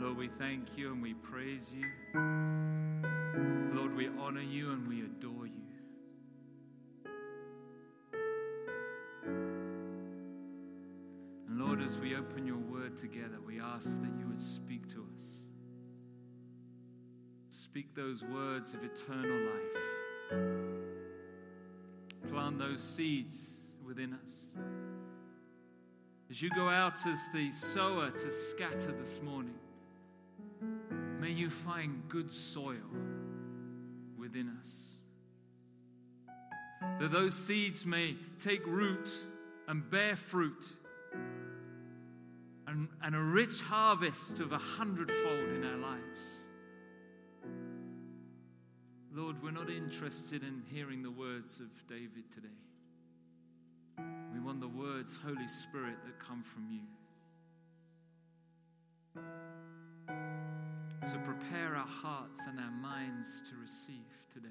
Lord, we thank you and we praise you. Lord, we honor you and we adore you. And Lord, as we open your word together, we ask that you would speak to us. Speak those words of eternal life. Plant those seeds within us. As you go out as the sower to scatter this morning, may you find good soil within us. That those seeds may take root and bear fruit, and, and a rich harvest of a hundredfold in our lives. Lord, we're not interested in hearing the words of David today. We want the words, Holy Spirit, that come from you. So prepare our hearts and our minds to receive today.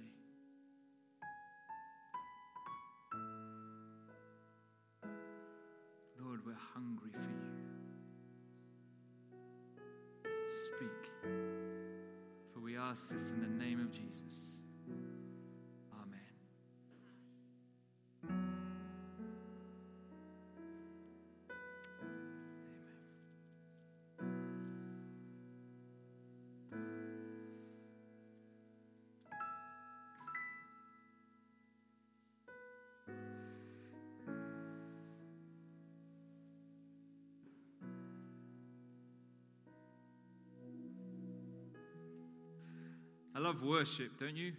Lord, we're hungry for you. Speak. For we ask this in the name of Jesus. Love worship, don't you?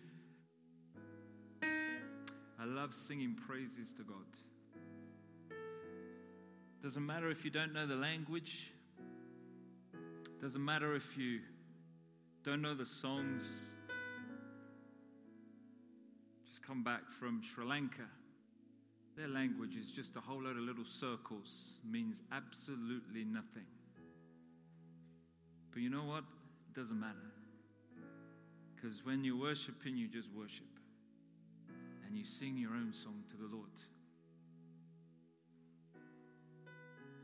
I love singing praises to God. Doesn't matter if you don't know the language, doesn't matter if you don't know the songs. Just come back from Sri Lanka. Their language is just a whole load of little circles, means absolutely nothing. But you know what? It doesn't matter. Because when you're worshiping, you just worship. And you sing your own song to the Lord.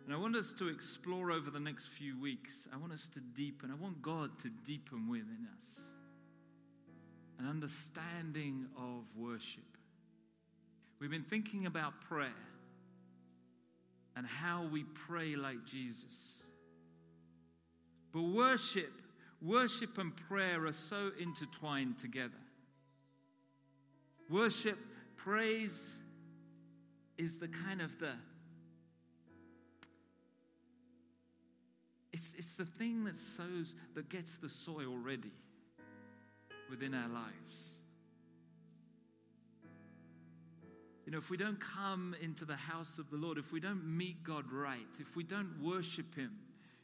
And I want us to explore over the next few weeks. I want us to deepen. I want God to deepen within us an understanding of worship. We've been thinking about prayer and how we pray like Jesus. But worship worship and prayer are so intertwined together. Worship, praise is the kind of the it's, it's the thing that sows that gets the soil ready within our lives. You know, if we don't come into the house of the Lord, if we don't meet God right, if we don't worship Him,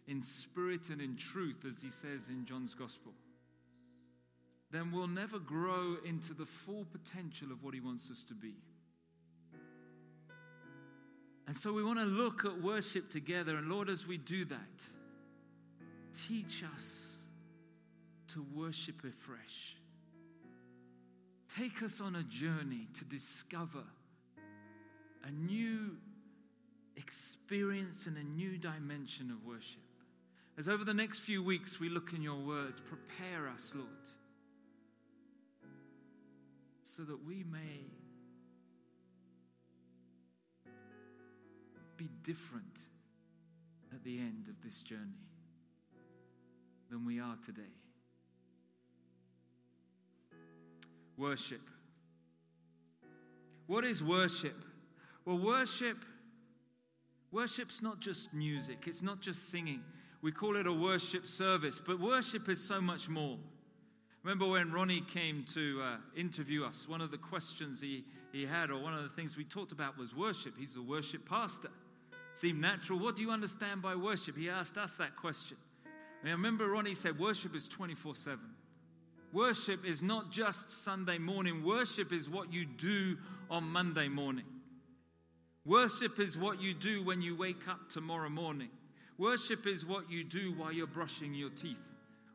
in spirit and in truth, as he says in John's Gospel, then we'll never grow into the full potential of what he wants us to be. And so we want to look at worship together. And Lord, as we do that, teach us to worship afresh. Take us on a journey to discover a new experience and a new dimension of worship. As over the next few weeks we look in your word, prepare us, Lord, so that we may be different at the end of this journey than we are today. Worship. What is worship? Well, worship worship's not just music, it's not just singing. We call it a worship service, but worship is so much more. Remember when Ronnie came to uh, interview us, one of the questions he, he had, or one of the things we talked about, was worship. He's a worship pastor. Seemed natural. What do you understand by worship? He asked us that question. I remember Ronnie said, Worship is 24 7. Worship is not just Sunday morning, worship is what you do on Monday morning. Worship is what you do when you wake up tomorrow morning. Worship is what you do while you're brushing your teeth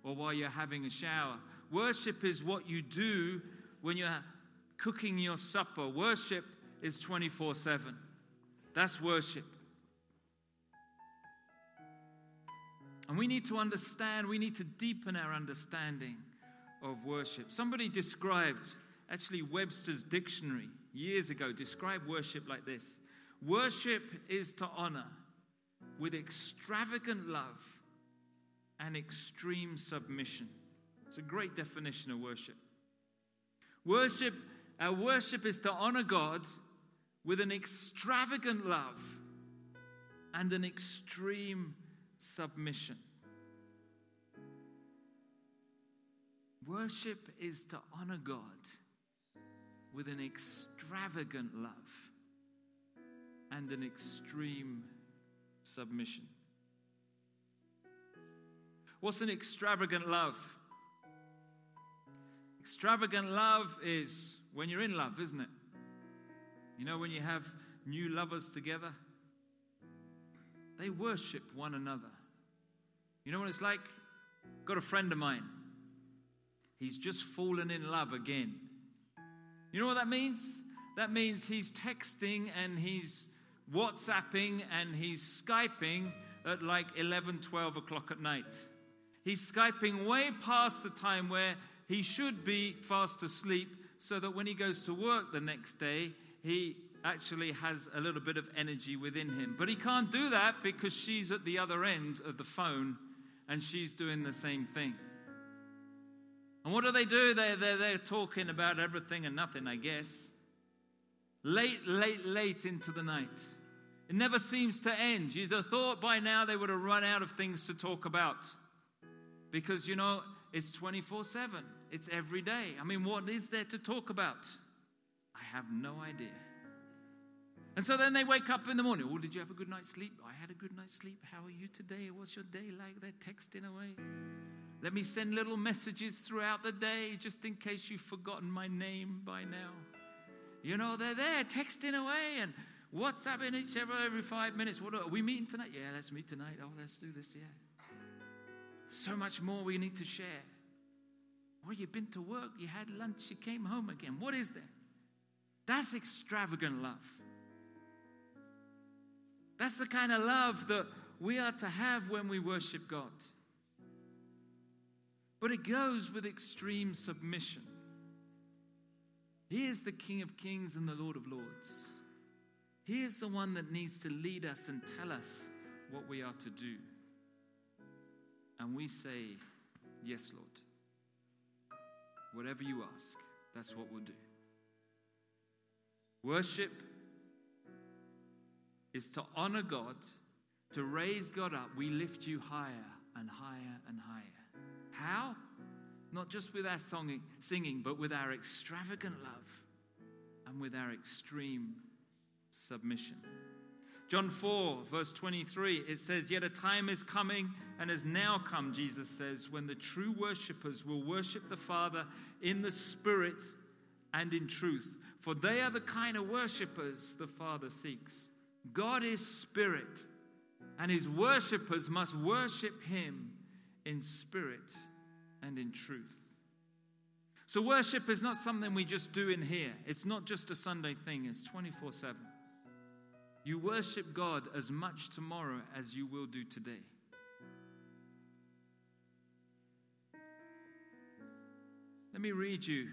or while you're having a shower. Worship is what you do when you're cooking your supper. Worship is 24 7. That's worship. And we need to understand, we need to deepen our understanding of worship. Somebody described, actually, Webster's dictionary years ago described worship like this Worship is to honor with extravagant love and extreme submission. It's a great definition of worship. Worship, our worship is to honor God with an extravagant love and an extreme submission. Worship is to honor God with an extravagant love and an extreme submission. What's an extravagant love? Extravagant love is when you're in love, isn't it? You know, when you have new lovers together, they worship one another. You know what it's like? Got a friend of mine. He's just fallen in love again. You know what that means? That means he's texting and he's WhatsApping and he's Skyping at like 11, 12 o'clock at night. He's Skyping way past the time where he should be fast asleep so that when he goes to work the next day, he actually has a little bit of energy within him. But he can't do that because she's at the other end of the phone and she's doing the same thing. And what do they do? They're, they're, they're talking about everything and nothing, I guess. Late, late, late into the night. It never seems to end. You'd have thought by now they would have run out of things to talk about. Because, you know, it's 24 7, it's every day. I mean, what is there to talk about? I have no idea. And so then they wake up in the morning. Oh, did you have a good night's sleep? I had a good night's sleep. How are you today? What's your day like? They're texting away. Let me send little messages throughout the day just in case you've forgotten my name by now. You know, they're there texting away and WhatsApping each other every five minutes. What are we meeting tonight? Yeah, let's meet tonight. Oh, let's do this. Yeah. So much more we need to share. Oh, you've been to work, you had lunch, you came home again. What is that? That's extravagant love. That's the kind of love that we are to have when we worship God. But it goes with extreme submission. He is the King of Kings and the Lord of Lords. He is the one that needs to lead us and tell us what we are to do. And we say, Yes, Lord. Whatever you ask, that's what we'll do. Worship is to honor God, to raise God up. We lift you higher and higher and higher. How? Not just with our song, singing, but with our extravagant love and with our extreme submission. John 4, verse 23, it says, Yet a time is coming and has now come, Jesus says, when the true worshippers will worship the Father in the Spirit and in truth. For they are the kind of worshippers the Father seeks. God is spirit, and his worshippers must worship him in spirit and in truth. So, worship is not something we just do in here. It's not just a Sunday thing, it's 24 7. You worship God as much tomorrow as you will do today. Let me read you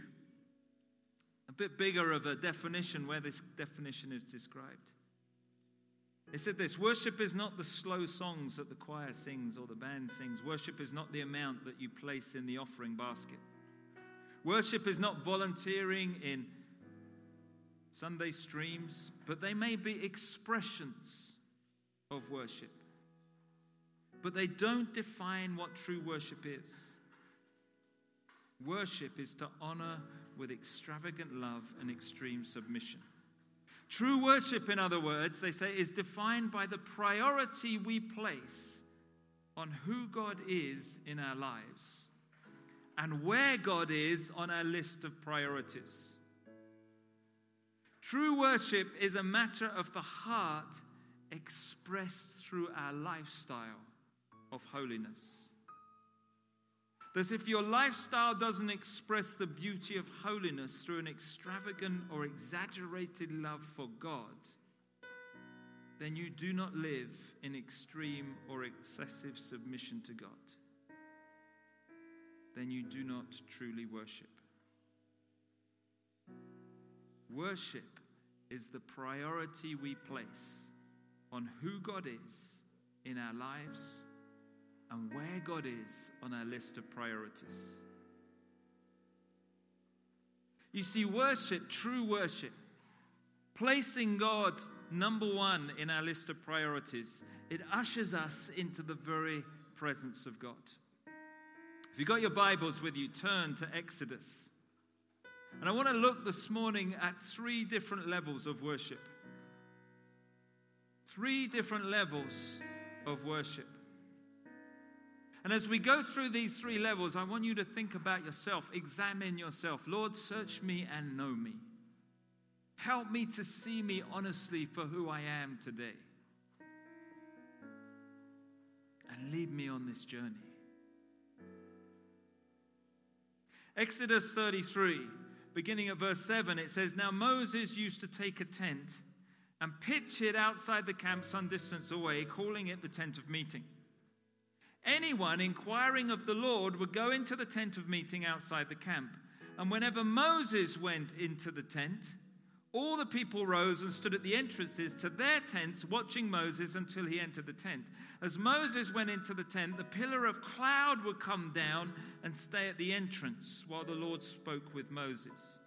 a bit bigger of a definition where this definition is described. It said this Worship is not the slow songs that the choir sings or the band sings. Worship is not the amount that you place in the offering basket. Worship is not volunteering in Sunday streams, but they may be expressions of worship. But they don't define what true worship is. Worship is to honor with extravagant love and extreme submission. True worship, in other words, they say, is defined by the priority we place on who God is in our lives and where God is on our list of priorities. True worship is a matter of the heart expressed through our lifestyle of holiness. That if your lifestyle doesn't express the beauty of holiness through an extravagant or exaggerated love for God, then you do not live in extreme or excessive submission to God. Then you do not truly worship. Worship is the priority we place on who God is in our lives and where God is on our list of priorities. You see, worship, true worship, placing God number one in our list of priorities, it ushers us into the very presence of God. If you've got your Bibles with you, turn to Exodus. And I want to look this morning at three different levels of worship. Three different levels of worship. And as we go through these three levels, I want you to think about yourself, examine yourself. Lord, search me and know me. Help me to see me honestly for who I am today. And lead me on this journey. Exodus 33, beginning at verse 7, it says Now Moses used to take a tent and pitch it outside the camp some distance away, calling it the tent of meeting. Anyone inquiring of the Lord would go into the tent of meeting outside the camp. And whenever Moses went into the tent, all the people rose and stood at the entrances to their tents, watching Moses until he entered the tent. As Moses went into the tent, the pillar of cloud would come down and stay at the entrance while the Lord spoke with Moses.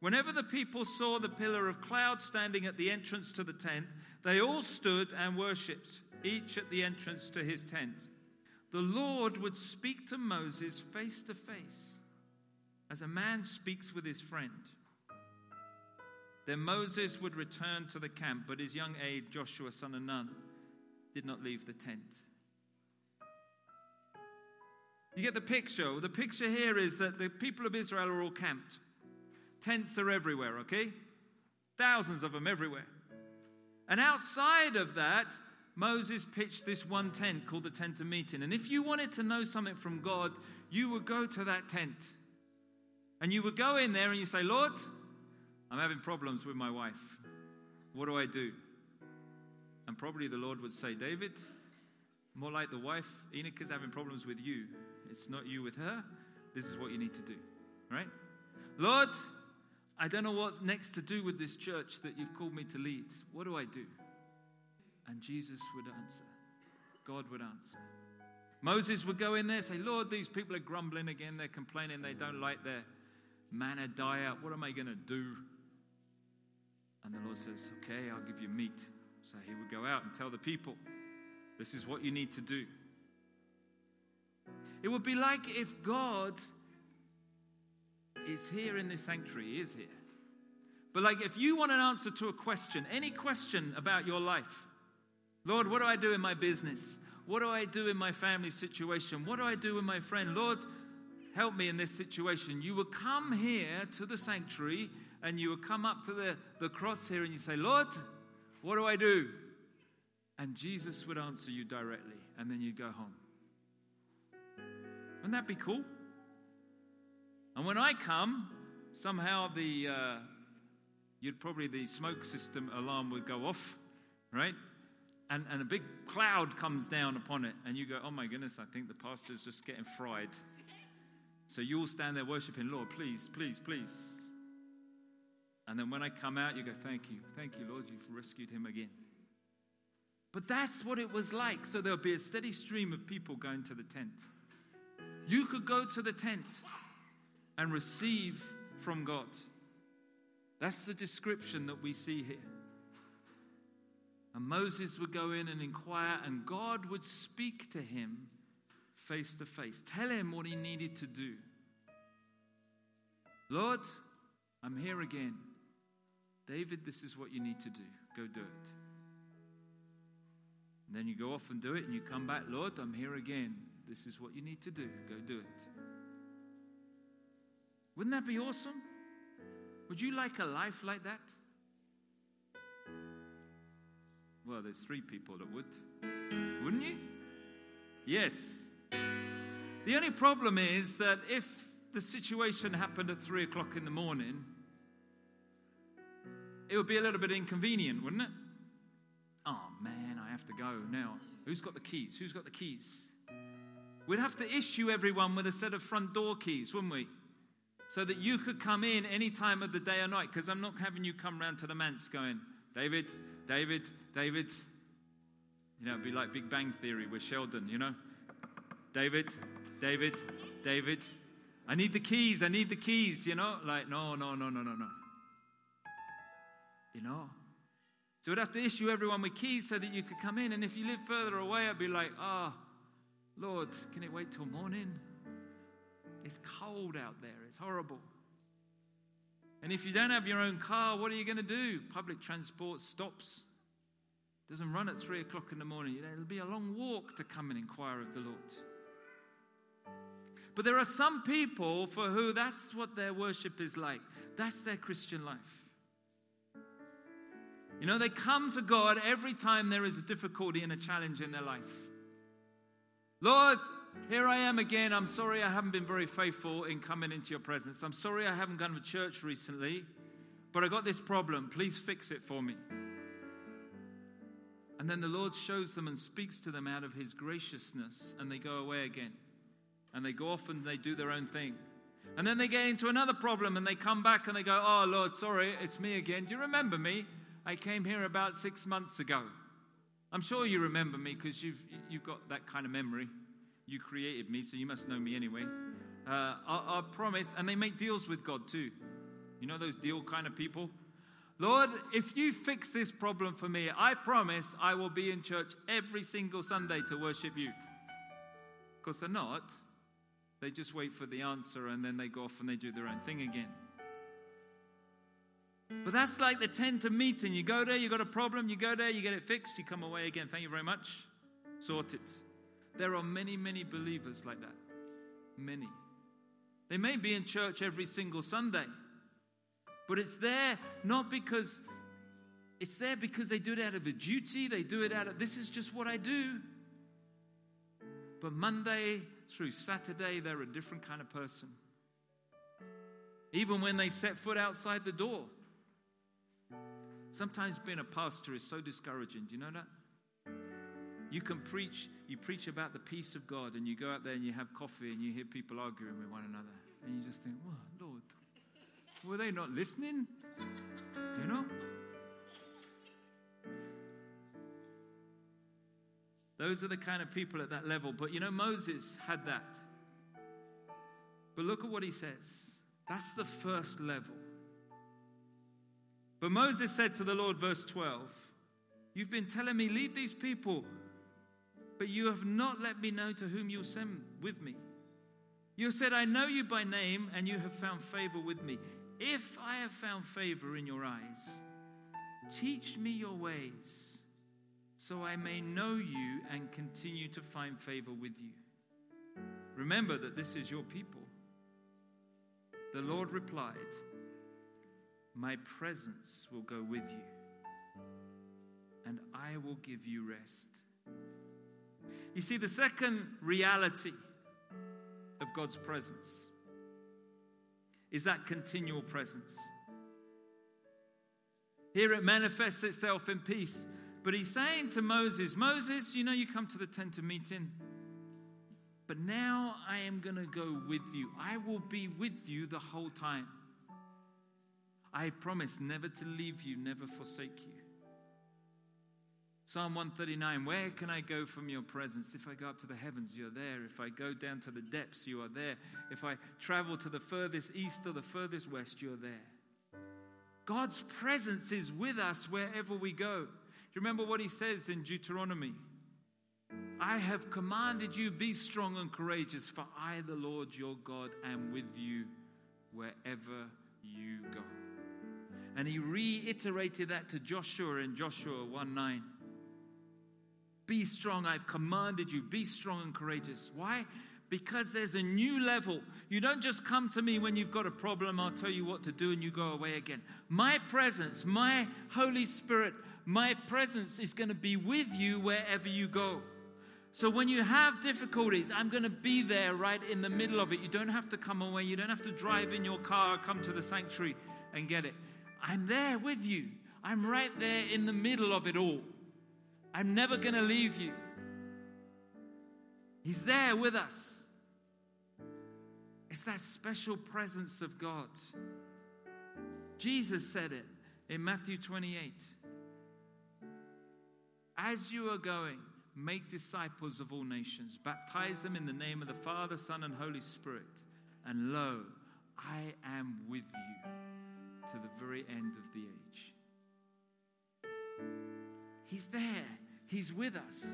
Whenever the people saw the pillar of cloud standing at the entrance to the tent, they all stood and worshipped, each at the entrance to his tent. The Lord would speak to Moses face to face, as a man speaks with his friend. Then Moses would return to the camp, but his young aide, Joshua, son of Nun, did not leave the tent. You get the picture? The picture here is that the people of Israel are all camped. Tents are everywhere, okay? Thousands of them everywhere. And outside of that, Moses pitched this one tent called the tent of meeting. And if you wanted to know something from God, you would go to that tent. And you would go in there and you say, Lord, I'm having problems with my wife. What do I do? And probably the Lord would say, David, more like the wife, Enoch is having problems with you. It's not you with her. This is what you need to do. Right? Lord, I don't know what's next to do with this church that you've called me to lead. What do I do? And Jesus would answer. God would answer. Moses would go in there say, Lord, these people are grumbling again. They're complaining. They don't like their manna diet. What am I going to do? And the Lord says, Okay, I'll give you meat. So he would go out and tell the people, This is what you need to do. It would be like if God is here in this sanctuary, he is here. But like if you want an answer to a question, any question about your life, Lord, what do I do in my business? What do I do in my family situation? What do I do with my friend? Lord, help me in this situation. You would come here to the sanctuary and you would come up to the, the cross here and you say, Lord, what do I do? And Jesus would answer you directly, and then you'd go home. Wouldn't that be cool? And when I come, somehow the uh, you'd probably the smoke system alarm would go off, right? And, and a big cloud comes down upon it, and you go, Oh my goodness, I think the pastor's just getting fried. So you all stand there worshiping, Lord, please, please, please. And then when I come out, you go, Thank you, thank you, Lord, you've rescued him again. But that's what it was like. So there'll be a steady stream of people going to the tent. You could go to the tent and receive from God. That's the description that we see here. And Moses would go in and inquire, and God would speak to him face to face, tell him what he needed to do. Lord, I'm here again. David, this is what you need to do. Go do it. And then you go off and do it, and you come back, Lord, I'm here again. This is what you need to do. Go do it. Wouldn't that be awesome? Would you like a life like that? Well, there's three people that would. Wouldn't you? Yes. The only problem is that if the situation happened at three o'clock in the morning, it would be a little bit inconvenient, wouldn't it? oh man, I have to go now. Who's got the keys? Who's got the keys? We'd have to issue everyone with a set of front door keys, wouldn't we? So that you could come in any time of the day or night, because I'm not having you come round to the manse going, David, David, David. You know, it'd be like Big Bang Theory with Sheldon, you know? David, David, David. I need the keys, I need the keys, you know? Like, no, no, no, no, no, no. You know? So we'd have to issue everyone with keys so that you could come in. And if you live further away, I'd be like, ah, oh, Lord, can it wait till morning? It's cold out there, it's horrible. And if you don't have your own car, what are you going to do? Public transport stops. Doesn't run at three o'clock in the morning. It'll be a long walk to come and inquire of the Lord. But there are some people for who that's what their worship is like. That's their Christian life. You know, they come to God every time there is a difficulty and a challenge in their life. Lord, here I am again. I'm sorry I haven't been very faithful in coming into your presence. I'm sorry I haven't gone to church recently, but I got this problem. Please fix it for me. And then the Lord shows them and speaks to them out of his graciousness, and they go away again. And they go off and they do their own thing. And then they get into another problem and they come back and they go, Oh, Lord, sorry, it's me again. Do you remember me? I came here about six months ago. I'm sure you remember me because you've, you've got that kind of memory. You created me, so you must know me anyway. Uh, I, I promise. And they make deals with God too. You know those deal kind of people? Lord, if you fix this problem for me, I promise I will be in church every single Sunday to worship you. Because they're not. They just wait for the answer and then they go off and they do their own thing again. But that's like the tent of meeting. You go there, you got a problem, you go there, you get it fixed, you come away again. Thank you very much. Sorted. There are many, many believers like that. Many. They may be in church every single Sunday, but it's there not because it's there because they do it out of a duty, they do it out of this is just what I do. But Monday through Saturday, they're a different kind of person. Even when they set foot outside the door, Sometimes being a pastor is so discouraging. Do you know that? You can preach, you preach about the peace of God, and you go out there and you have coffee and you hear people arguing with one another. And you just think, oh, Lord, were they not listening? You know? Those are the kind of people at that level. But you know, Moses had that. But look at what he says. That's the first level. But Moses said to the Lord, verse 12, You've been telling me, lead these people, but you have not let me know to whom you'll send with me. You said, I know you by name, and you have found favor with me. If I have found favor in your eyes, teach me your ways, so I may know you and continue to find favor with you. Remember that this is your people. The Lord replied, my presence will go with you, and I will give you rest. You see, the second reality of God's presence is that continual presence. Here it manifests itself in peace. But he's saying to Moses, Moses, you know, you come to the tent of meeting, but now I am going to go with you. I will be with you the whole time. I have promised never to leave you, never forsake you. Psalm 139 Where can I go from your presence? If I go up to the heavens, you're there. If I go down to the depths, you are there. If I travel to the furthest east or the furthest west, you're there. God's presence is with us wherever we go. Do you remember what he says in Deuteronomy? I have commanded you, be strong and courageous, for I, the Lord your God, am with you wherever you go. And he reiterated that to Joshua in Joshua 1 9. Be strong, I've commanded you. Be strong and courageous. Why? Because there's a new level. You don't just come to me when you've got a problem, I'll tell you what to do, and you go away again. My presence, my Holy Spirit, my presence is going to be with you wherever you go. So when you have difficulties, I'm going to be there right in the middle of it. You don't have to come away. You don't have to drive in your car, come to the sanctuary and get it. I'm there with you. I'm right there in the middle of it all. I'm never going to leave you. He's there with us. It's that special presence of God. Jesus said it in Matthew 28. As you are going, make disciples of all nations, baptize them in the name of the Father, Son, and Holy Spirit. And lo, I am with you to the very end of the age. He's there, He's with us.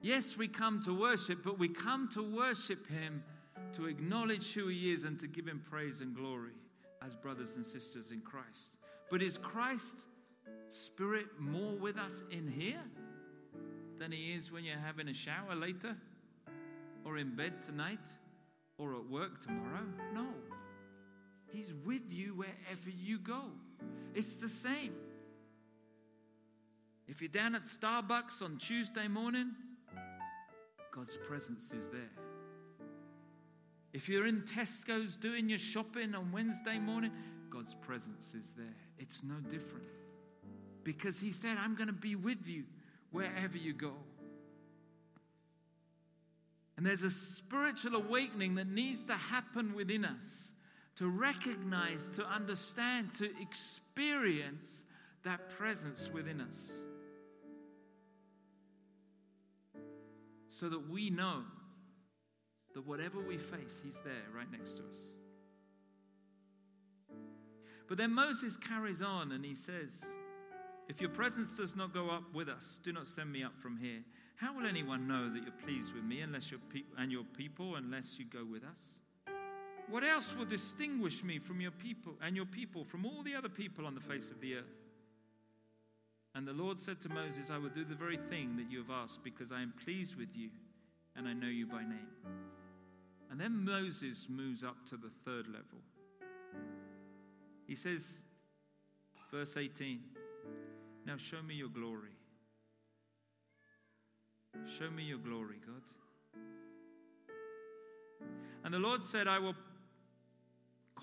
Yes, we come to worship, but we come to worship Him to acknowledge who He is and to give Him praise and glory as brothers and sisters in Christ. But is Christ Spirit more with us in here than He is when you're having a shower later, or in bed tonight, or at work tomorrow? No. He's with you wherever you go. It's the same. If you're down at Starbucks on Tuesday morning, God's presence is there. If you're in Tesco's doing your shopping on Wednesday morning, God's presence is there. It's no different. Because He said, I'm going to be with you wherever you go. And there's a spiritual awakening that needs to happen within us to recognize, to understand, to experience that presence within us. So that we know that whatever we face, He's there right next to us. But then Moses carries on and he says, If your presence does not go up with us, do not send me up from here. How will anyone know that you're pleased with me unless your pe- and your people unless you go with us? What else will distinguish me from your people and your people from all the other people on the face of the earth? And the Lord said to Moses, I will do the very thing that you have asked because I am pleased with you and I know you by name. And then Moses moves up to the third level. He says, verse 18, Now show me your glory. Show me your glory, God. And the Lord said, I will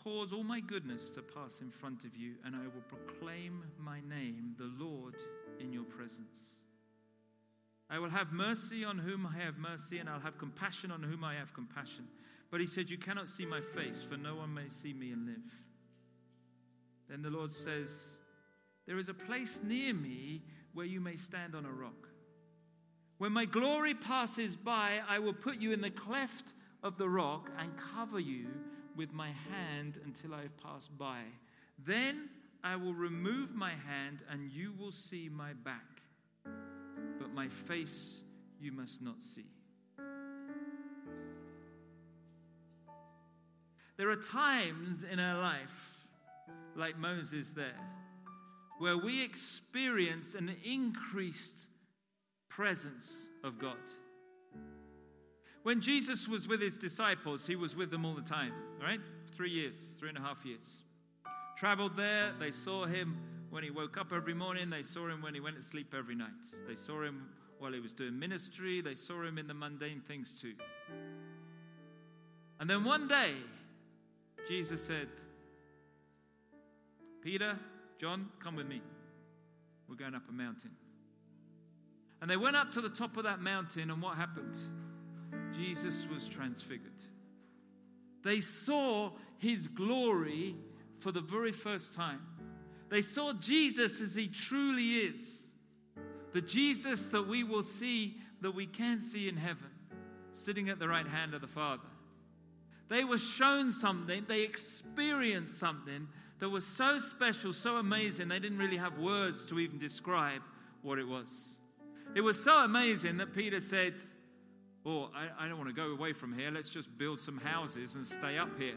cause all my goodness to pass in front of you, and I will proclaim my name, the Lord, in your presence. I will have mercy on whom I have mercy, and I'll have compassion on whom I have compassion. But he said, You cannot see my face, for no one may see me and live. Then the Lord says, There is a place near me where you may stand on a rock. When my glory passes by, I will put you in the cleft of the rock and cover you with my hand until I have passed by. Then I will remove my hand and you will see my back, but my face you must not see. There are times in our life, like Moses there, where we experience an increased presence of God. When Jesus was with his disciples, he was with them all the time, right? Three years, three and a half years. Traveled there, they saw him when he woke up every morning, they saw him when he went to sleep every night. They saw him while he was doing ministry, they saw him in the mundane things too. And then one day, Jesus said, Peter, John, come with me. We're going up a mountain. And they went up to the top of that mountain, and what happened? Jesus was transfigured. They saw his glory for the very first time. They saw Jesus as he truly is. The Jesus that we will see, that we can see in heaven, sitting at the right hand of the Father. They were shown something, they experienced something that was so special, so amazing, they didn't really have words to even describe what it was. It was so amazing that Peter said, Oh, I, I don't want to go away from here. Let's just build some houses and stay up here.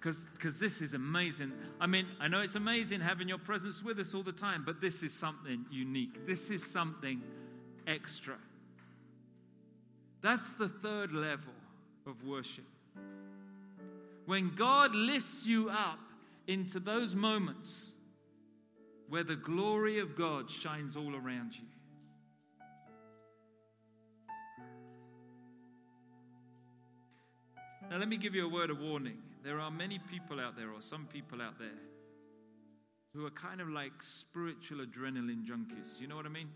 Because this is amazing. I mean, I know it's amazing having your presence with us all the time, but this is something unique. This is something extra. That's the third level of worship. When God lifts you up into those moments where the glory of God shines all around you. Now, let me give you a word of warning. There are many people out there, or some people out there, who are kind of like spiritual adrenaline junkies. You know what I mean?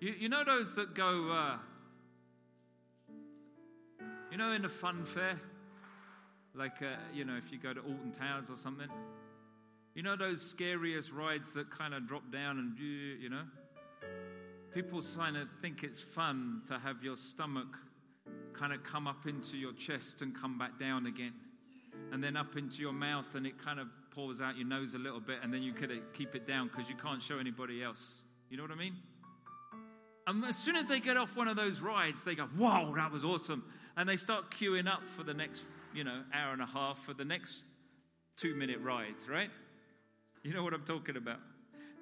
You, you know those that go, uh, you know, in a fun fair? Like, uh, you know, if you go to Alton Towers or something. You know those scariest rides that kind of drop down and, you know? People kind of think it's fun to have your stomach kind of come up into your chest and come back down again. And then up into your mouth, and it kind of pours out your nose a little bit, and then you could keep it down because you can't show anybody else. You know what I mean? And as soon as they get off one of those rides, they go, Whoa, that was awesome. And they start queuing up for the next, you know, hour and a half for the next two minute rides, right? You know what I'm talking about.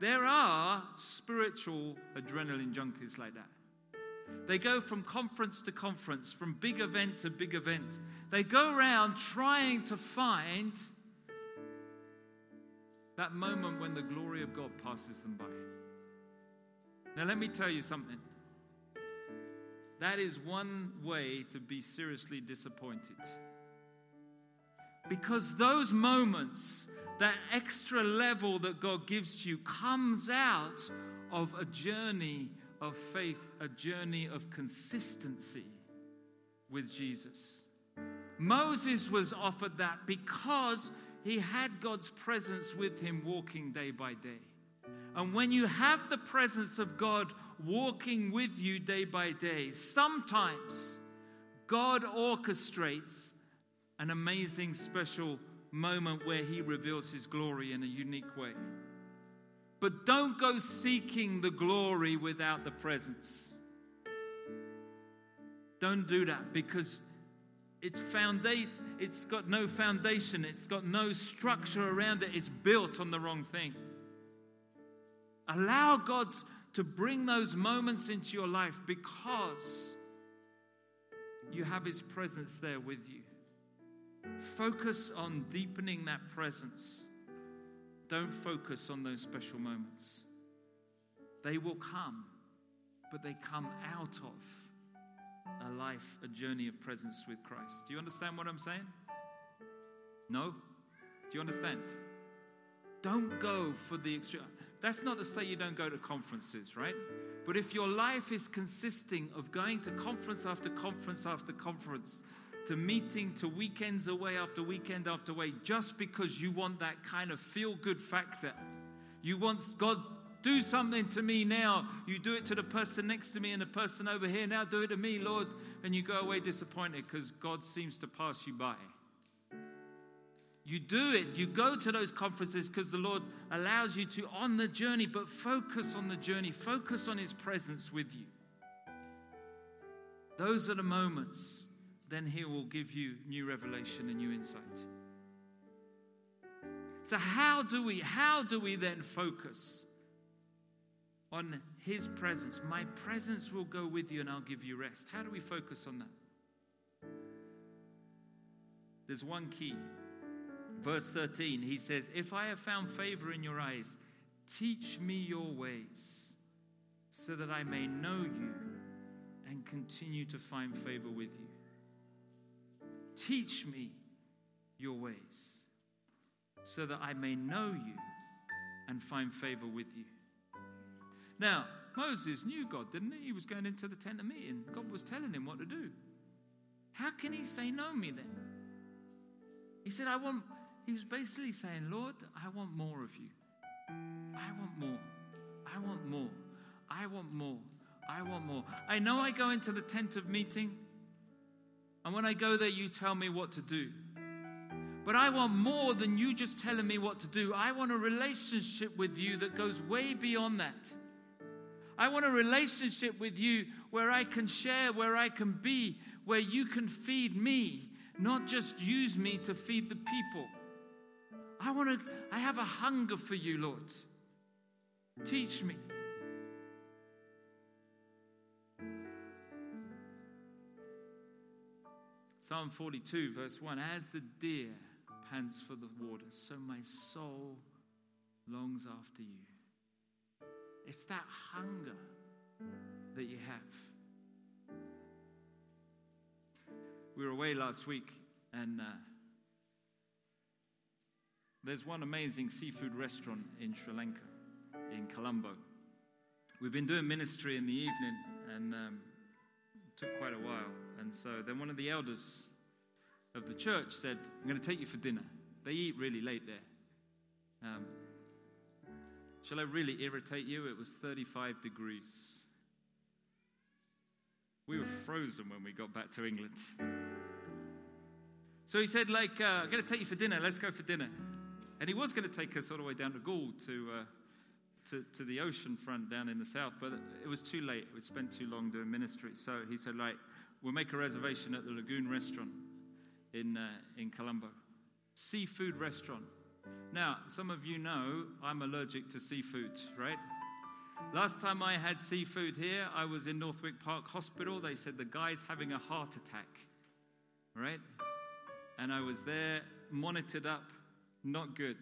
There are spiritual adrenaline junkies like that. They go from conference to conference, from big event to big event. They go around trying to find that moment when the glory of God passes them by. Now, let me tell you something. That is one way to be seriously disappointed. Because those moments, that extra level that God gives you, comes out of a journey of faith, a journey of consistency with Jesus. Moses was offered that because he had God's presence with him walking day by day. And when you have the presence of God walking with you day by day, sometimes God orchestrates an amazing, special moment where He reveals His glory in a unique way. But don't go seeking the glory without the presence. Don't do that because it's foundation it's got no foundation, it's got no structure around it, it's built on the wrong thing. Allow God to bring those moments into your life because you have His presence there with you. Focus on deepening that presence. Don't focus on those special moments. They will come, but they come out of a life, a journey of presence with Christ. Do you understand what I'm saying? No? Do you understand? Don't go for the extreme. That's not to say you don't go to conferences, right? But if your life is consisting of going to conference after conference after conference, to meeting to weekends away after weekend after way, just because you want that kind of feel good factor, you want God do something to me now. You do it to the person next to me and the person over here. Now do it to me, Lord. And you go away disappointed because God seems to pass you by. You do it. You go to those conferences because the Lord allows you to on the journey, but focus on the journey, focus on His presence with you. Those are the moments. Then He will give you new revelation and new insight. So how do we how do we then focus on his presence? My presence will go with you and I'll give you rest. How do we focus on that? There's one key. Verse 13, he says, If I have found favor in your eyes, teach me your ways, so that I may know you and continue to find favor with you. Teach me your ways, so that I may know you and find favor with you. Now, Moses knew God, didn't he? He was going into the tent of meeting. God was telling him what to do. How can he say know me then? He said, I want he was basically saying, Lord, I want more of you. I want more. I want more. I want more. I want more. I know I go into the tent of meeting, and when I go there, you tell me what to do. But I want more than you just telling me what to do. I want a relationship with you that goes way beyond that. I want a relationship with you where I can share, where I can be, where you can feed me, not just use me to feed the people. I want to, I have a hunger for you, Lord. Teach me. Psalm 42, verse 1 As the deer pants for the water, so my soul longs after you. It's that hunger that you have. We were away last week and uh, there's one amazing seafood restaurant in Sri Lanka, in Colombo. We've been doing ministry in the evening, and um, it took quite a while. And so then one of the elders of the church said, I'm going to take you for dinner. They eat really late there. Um, shall I really irritate you? It was 35 degrees. We were frozen when we got back to England. So he said, like, uh, I'm going to take you for dinner. Let's go for dinner. And he was going to take us all the way down to Galle to, uh, to, to the ocean front down in the south, but it was too late. We'd spent too long doing ministry. So he said, like, we'll make a reservation at the Lagoon restaurant in, uh, in Colombo. Seafood restaurant. Now, some of you know I'm allergic to seafood, right? Last time I had seafood here, I was in Northwick Park Hospital. They said the guy's having a heart attack, right? And I was there, monitored up, not good.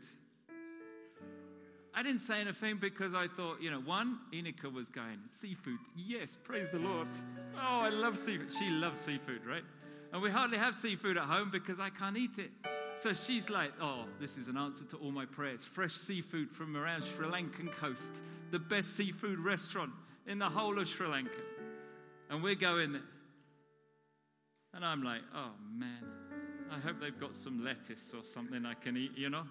I didn't say anything because I thought, you know, one, Inika was going, seafood, yes, praise the Lord. Oh, I love seafood. She loves seafood, right? And we hardly have seafood at home because I can't eat it. So she's like, oh, this is an answer to all my prayers. Fresh seafood from around Sri Lankan coast, the best seafood restaurant in the whole of Sri Lanka. And we're going there. And I'm like, oh man, I hope they've got some lettuce or something I can eat, you know?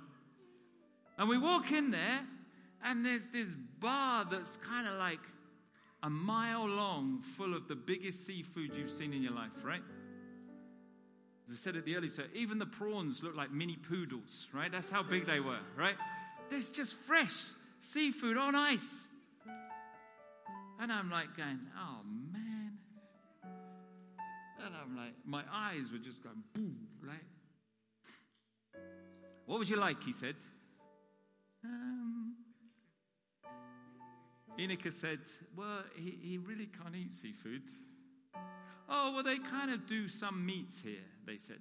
And we walk in there, and there's this bar that's kind of like a mile long, full of the biggest seafood you've seen in your life, right? As I said at the early so even the prawns look like mini poodles, right? That's how big they were, right? There's just fresh seafood on ice. And I'm like going, oh man. And I'm like, my eyes were just going boom, like. What would you like? He said. Um, Inika said, Well, he, he really can't eat seafood. Oh, well, they kind of do some meats here, they said.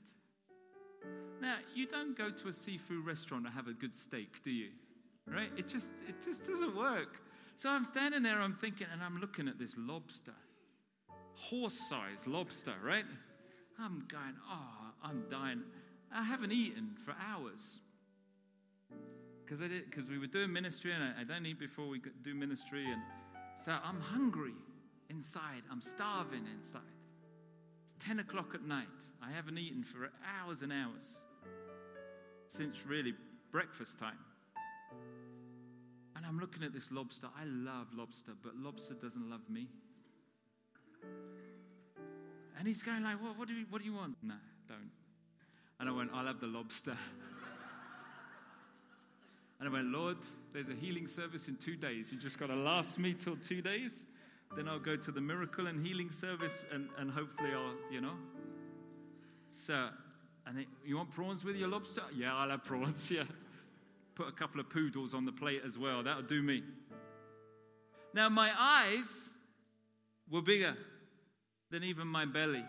Now, you don't go to a seafood restaurant to have a good steak, do you? Right? It just, it just doesn't work. So I'm standing there, I'm thinking, and I'm looking at this lobster, horse sized lobster, right? I'm going, oh, I'm dying. I haven't eaten for hours because because we were doing ministry and I, I, don't eat before we do ministry and so I'm hungry inside. I'm starving inside. It's ten o'clock at night. I haven't eaten for hours and hours since really breakfast time. And I'm looking at this lobster. I love lobster, but lobster doesn't love me. And he's going like, well, what do you, what do you want? No, don't. And I went, I'll have the lobster. And I went, Lord, there's a healing service in two days. You just got to last me till two days. Then I'll go to the miracle and healing service and, and hopefully I'll, you know. So, and then, you want prawns with your lobster? Yeah, I'll have prawns, yeah. Put a couple of poodles on the plate as well. That'll do me. Now, my eyes were bigger than even my belly.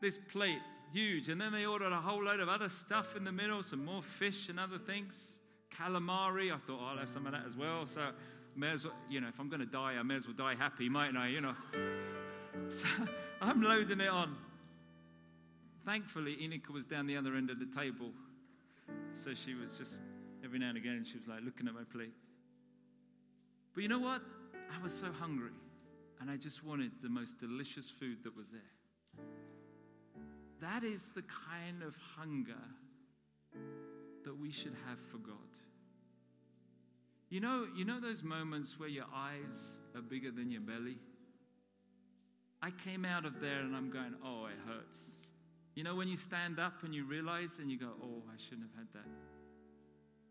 This plate, huge. And then they ordered a whole load of other stuff in the middle, some more fish and other things calamari. I thought, oh, I'll have some of that as well. So, may as well, you know, if I'm going to die, I may as well die happy, mightn't I? You know. So I'm loading it on. Thankfully, Inika was down the other end of the table. So she was just, every now and again, she was like looking at my plate. But you know what? I was so hungry. And I just wanted the most delicious food that was there. That is the kind of hunger that we should have for God. You know, you know those moments where your eyes are bigger than your belly? I came out of there and I'm going, oh, it hurts. You know, when you stand up and you realize and you go, oh, I shouldn't have had that.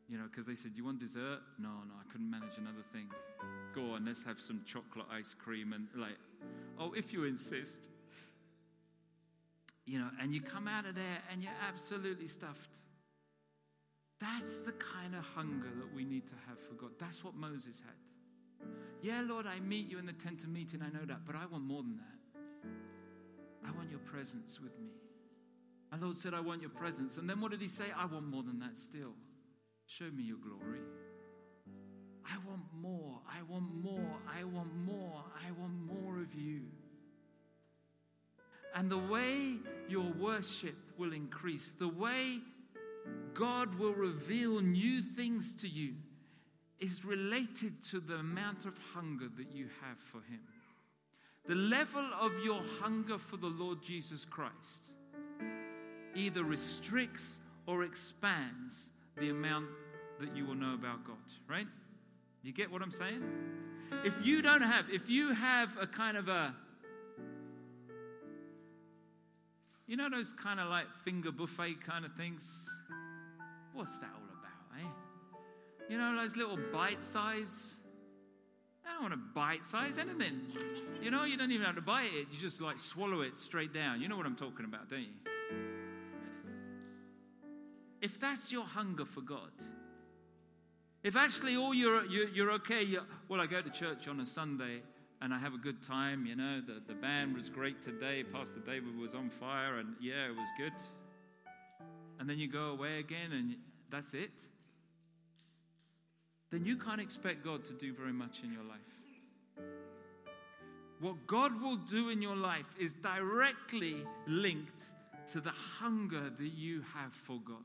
You know, because they said, you want dessert? No, no, I couldn't manage another thing. Go on, let's have some chocolate ice cream. And like, oh, if you insist. You know, and you come out of there and you're absolutely stuffed. That's the kind of hunger that we need to have for God. That's what Moses had. Yeah, Lord, I meet you in the tent of meeting, I know that, but I want more than that. I want your presence with me. And Lord said, I want your presence. And then what did he say? I want more than that still. Show me your glory. I want more. I want more. I want more. I want more of you. And the way your worship will increase, the way God will reveal new things to you is related to the amount of hunger that you have for Him. The level of your hunger for the Lord Jesus Christ either restricts or expands the amount that you will know about God, right? You get what I'm saying? If you don't have, if you have a kind of a, you know, those kind of like finger buffet kind of things, what's that all about, eh? You know, those little bite size. I don't want to bite size anything. You know, you don't even have to bite it. You just like swallow it straight down. You know what I'm talking about, don't you? If that's your hunger for God, if actually all you're, you're, you're okay, you're, well, I go to church on a Sunday and I have a good time, you know, the, the band was great today, Pastor David was on fire, and yeah, it was good. And then you go away again and that's it. Then you can't expect God to do very much in your life. What God will do in your life is directly linked to the hunger that you have for God.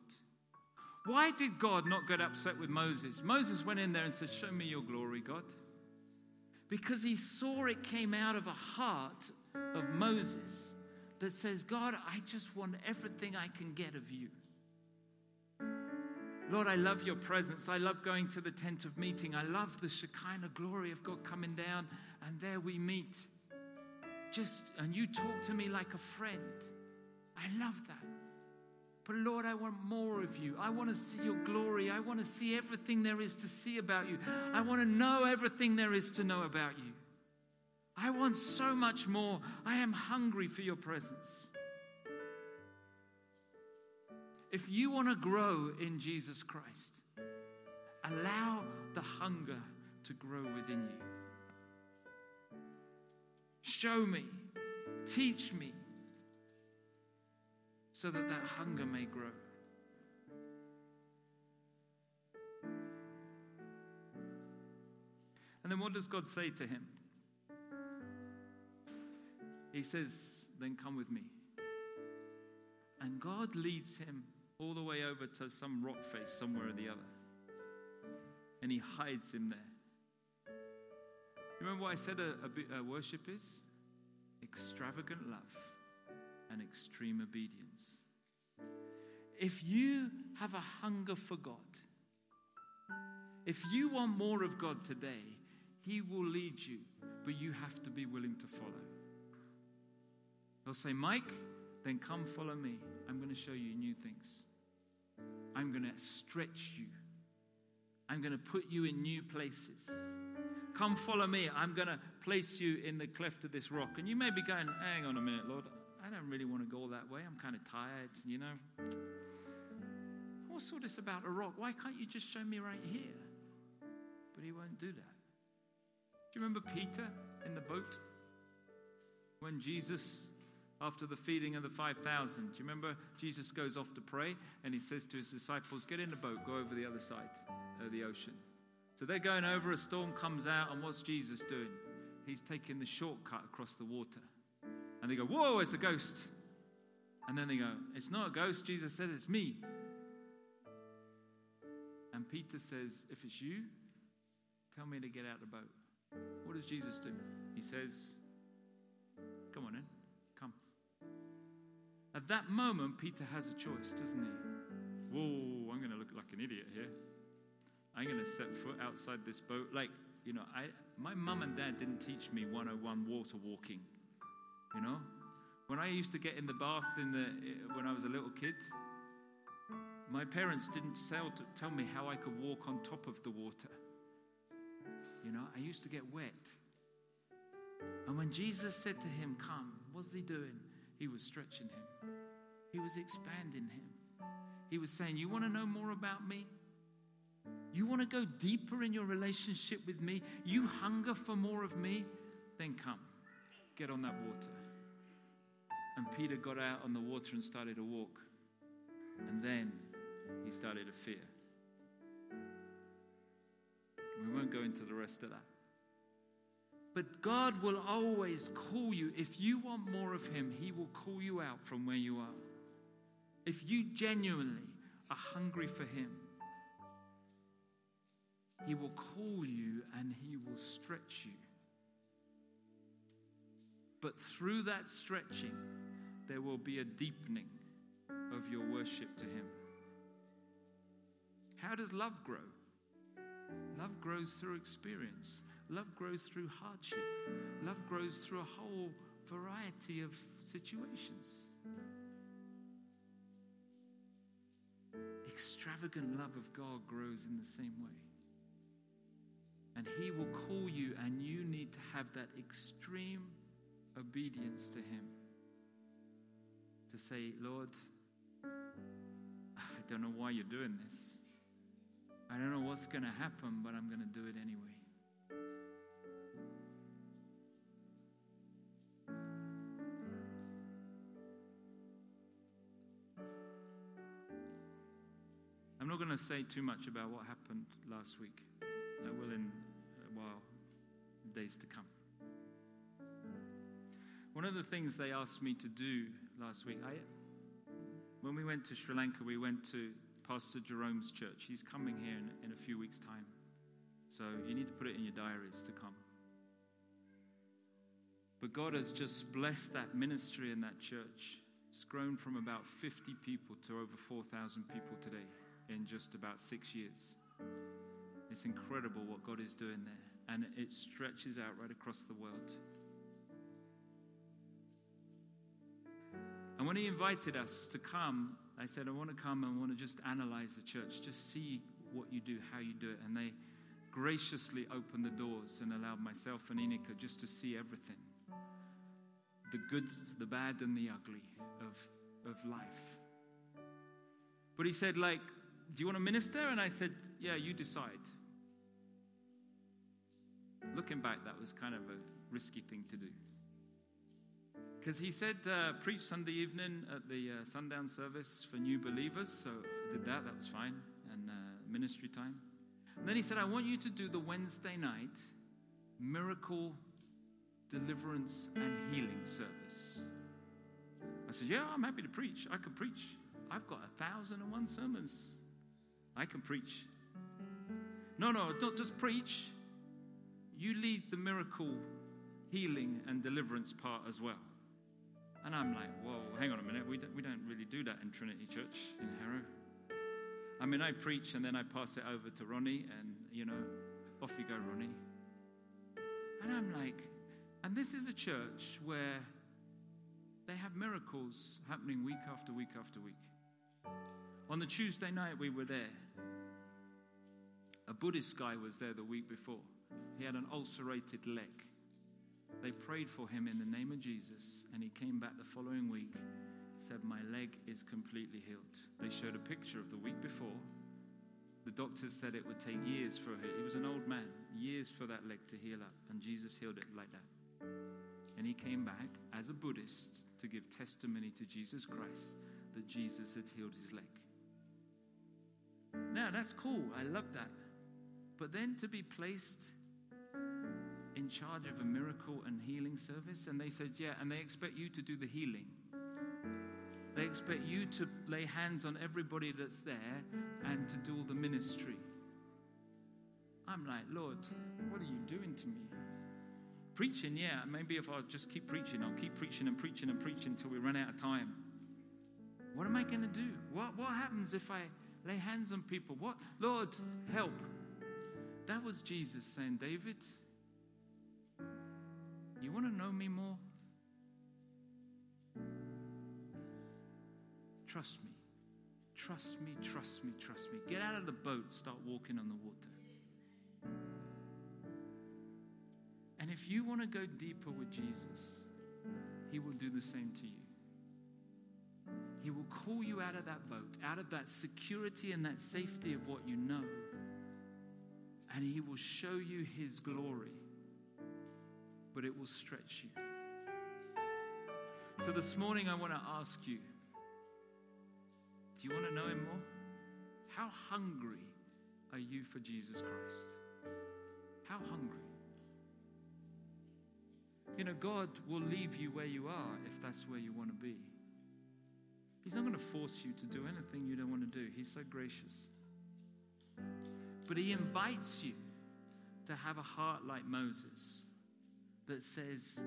Why did God not get upset with Moses? Moses went in there and said, Show me your glory, God. Because he saw it came out of a heart of Moses that says, God, I just want everything I can get of you. Lord, I love your presence. I love going to the tent of meeting. I love the Shekinah glory of God coming down, and there we meet. Just, and you talk to me like a friend. I love that. But Lord, I want more of you. I want to see your glory. I want to see everything there is to see about you. I want to know everything there is to know about you. I want so much more. I am hungry for your presence. If you want to grow in Jesus Christ, allow the hunger to grow within you. Show me, teach me, so that that hunger may grow. And then what does God say to him? He says, Then come with me. And God leads him all the way over to some rock face somewhere or the other. And he hides him there. You remember what I said a, a, a worship is? Extravagant love and extreme obedience. If you have a hunger for God, if you want more of God today, He will lead you, but you have to be willing to follow. He'll say, Mike, then come follow me. I'm going to show you new things. I'm going to stretch you. I'm going to put you in new places. Come follow me. I'm going to place you in the cleft of this rock. And you may be going, hang on a minute, Lord. I don't really want to go that way. I'm kind of tired, you know. What's all this about a rock? Why can't you just show me right here? But he won't do that. Do you remember Peter in the boat? When Jesus, after the feeding of the 5,000, do you remember Jesus goes off to pray and he says to his disciples, Get in the boat, go over the other side of the ocean. So they're going over, a storm comes out, and what's Jesus doing? He's taking the shortcut across the water. And they go, Whoa, it's a ghost. And then they go, It's not a ghost. Jesus said, It's me. And Peter says, If it's you, tell me to get out of the boat. What does Jesus do? He says, Come on in, come. At that moment, Peter has a choice, doesn't he? Whoa, I'm going to look like an idiot here. I'm going to set foot outside this boat. Like, you know, I, my mum and dad didn't teach me 101 water walking. You know, when I used to get in the bath in the eh, when I was a little kid, my parents didn't tell, tell me how I could walk on top of the water. You know, I used to get wet. And when Jesus said to him, Come, what's he doing? He was stretching him, he was expanding him. He was saying, You want to know more about me? You want to go deeper in your relationship with me? You hunger for more of me? Then come, get on that water. And Peter got out on the water and started to walk. And then he started to fear. We won't go into the rest of that. But God will always call you. If you want more of Him, He will call you out from where you are. If you genuinely are hungry for Him, He will call you and He will stretch you. But through that stretching, there will be a deepening of your worship to Him. How does love grow? Love grows through experience. Love grows through hardship. Love grows through a whole variety of situations. Extravagant love of God grows in the same way. And He will call you, and you need to have that extreme obedience to Him. To say, Lord, I don't know why you're doing this. I don't know what's going to happen, but I'm going to do it anyway. I'm not going to say too much about what happened last week. I will in a while, days to come. One of the things they asked me to do last week, I, when we went to Sri Lanka, we went to Pastor Jerome's church. He's coming here in, in a few weeks' time. So you need to put it in your diaries to come. But God has just blessed that ministry in that church. It's grown from about 50 people to over 4,000 people today in just about six years. It's incredible what God is doing there, and it stretches out right across the world. And when He invited us to come I said, I want to come and want to just analyze the church, just see what you do, how you do it. And they graciously opened the doors and allowed myself and Inika just to see everything the good, the bad, and the ugly of, of life. But he said, like, do you want to minister? And I said, yeah, you decide. Looking back, that was kind of a risky thing to do. Because he said, uh, preach Sunday evening at the uh, sundown service for new believers. So I did that, that was fine, and uh, ministry time. And then he said, I want you to do the Wednesday night miracle, deliverance, and healing service. I said, Yeah, I'm happy to preach. I can preach. I've got a thousand and one sermons. I can preach. No, no, don't just preach. You lead the miracle, healing, and deliverance part as well. And I'm like, whoa, hang on a minute. We don't, we don't really do that in Trinity Church in Harrow. I mean, I preach and then I pass it over to Ronnie, and, you know, off you go, Ronnie. And I'm like, and this is a church where they have miracles happening week after week after week. On the Tuesday night, we were there. A Buddhist guy was there the week before. He had an ulcerated leg. They prayed for him in the name of Jesus, and he came back the following week. Said, My leg is completely healed. They showed a picture of the week before. The doctors said it would take years for it. He was an old man, years for that leg to heal up, and Jesus healed it like that. And he came back as a Buddhist to give testimony to Jesus Christ that Jesus had healed his leg. Now, that's cool. I love that. But then to be placed in charge of a miracle and healing service? And they said, Yeah, and they expect you to do the healing. They expect you to lay hands on everybody that's there and to do all the ministry. I'm like, Lord, what are you doing to me? Preaching, yeah, maybe if I just keep preaching, I'll keep preaching and preaching and preaching until we run out of time. What am I going to do? What, what happens if I lay hands on people? What? Lord, help. That was Jesus saying, David, you want to know me more? Trust me. Trust me, trust me, trust me. Get out of the boat, start walking on the water. And if you want to go deeper with Jesus, He will do the same to you. He will call you out of that boat, out of that security and that safety of what you know, and He will show you His glory but it will stretch you. So this morning, I want to ask you do you want to know Him more? How hungry are you for Jesus Christ? How hungry? You know, God will leave you where you are if that's where you want to be. He's not going to force you to do anything you don't want to do. He's so gracious. But He invites you to have a heart like Moses that says,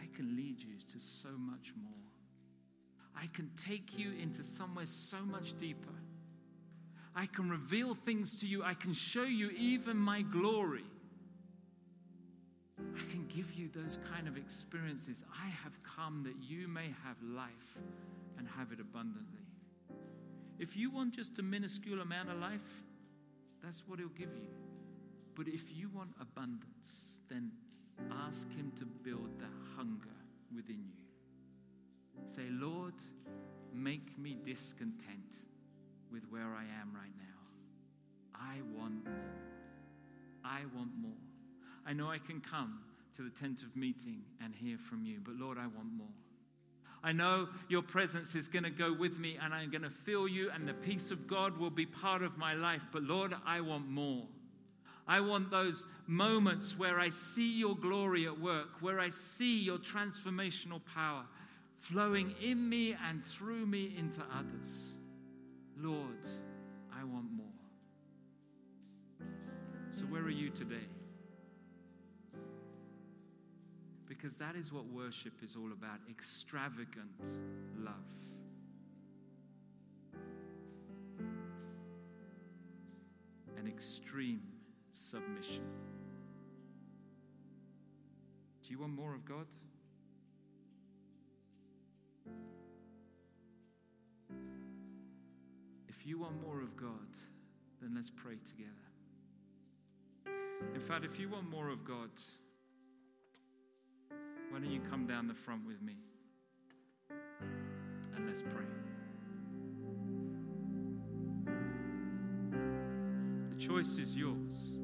I can lead you to so much more. I can take you into somewhere so much deeper. I can reveal things to you. I can show you even my glory. I can give you those kind of experiences. I have come that you may have life and have it abundantly. If you want just a minuscule amount of life, that's what He'll give you. But if you want abundance, then ask Him to build that hunger within you. Say, Lord, make me discontent with where I am right now. I want more. I want more. I know I can come to the tent of meeting and hear from you, but Lord, I want more. I know your presence is going to go with me and I'm going to feel you, and the peace of God will be part of my life. But Lord, I want more. I want those moments where I see your glory at work, where I see your transformational power flowing in me and through me into others. Lord, I want more. So, where are you today? Because that is what worship is all about extravagant love. An extreme submission. Do you want more of God? If you want more of God, then let's pray together. In fact, if you want more of God, why don't you come down the front with me and let's pray. The choice is yours.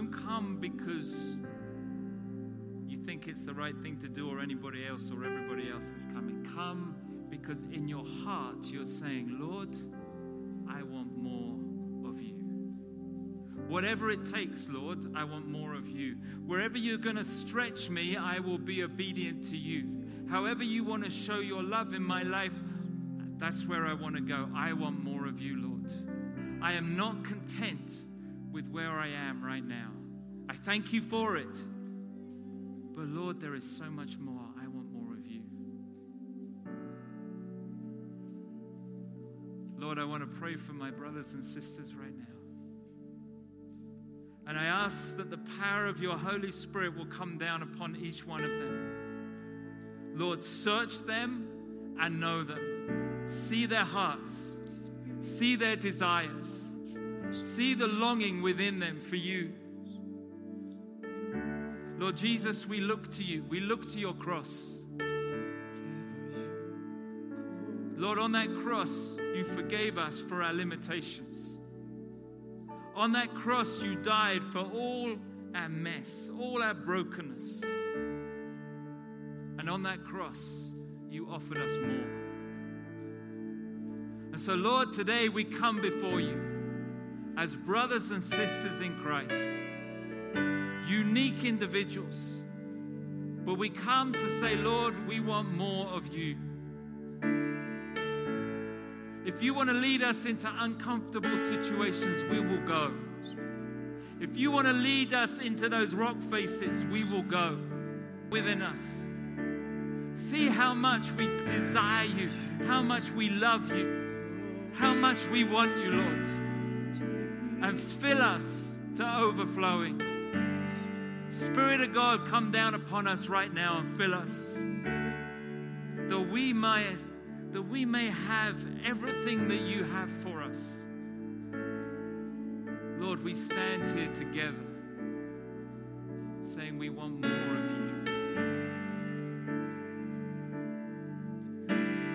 Don't come because you think it's the right thing to do or anybody else or everybody else is coming. Come because in your heart you're saying, Lord, I want more of you. Whatever it takes, Lord, I want more of you. Wherever you're going to stretch me, I will be obedient to you. However, you want to show your love in my life, that's where I want to go. I want more of you, Lord. I am not content with where I am right now. I thank you for it. But Lord, there is so much more. I want more of you. Lord, I want to pray for my brothers and sisters right now. And I ask that the power of your Holy Spirit will come down upon each one of them. Lord, search them and know them. See their hearts, see their desires, see the longing within them for you. Lord Jesus, we look to you. We look to your cross. Lord, on that cross, you forgave us for our limitations. On that cross, you died for all our mess, all our brokenness. And on that cross, you offered us more. And so, Lord, today we come before you as brothers and sisters in Christ unique individuals. But we come to say, Lord, we want more of you. If you want to lead us into uncomfortable situations, we will go. If you want to lead us into those rock faces, we will go within us. See how much we desire you, how much we love you, how much we want you, Lord. And fill us to overflowing. Spirit of God, come down upon us right now and fill us. That we may, that we may have everything that you have for us. Lord, we stand here together saying we want more of you.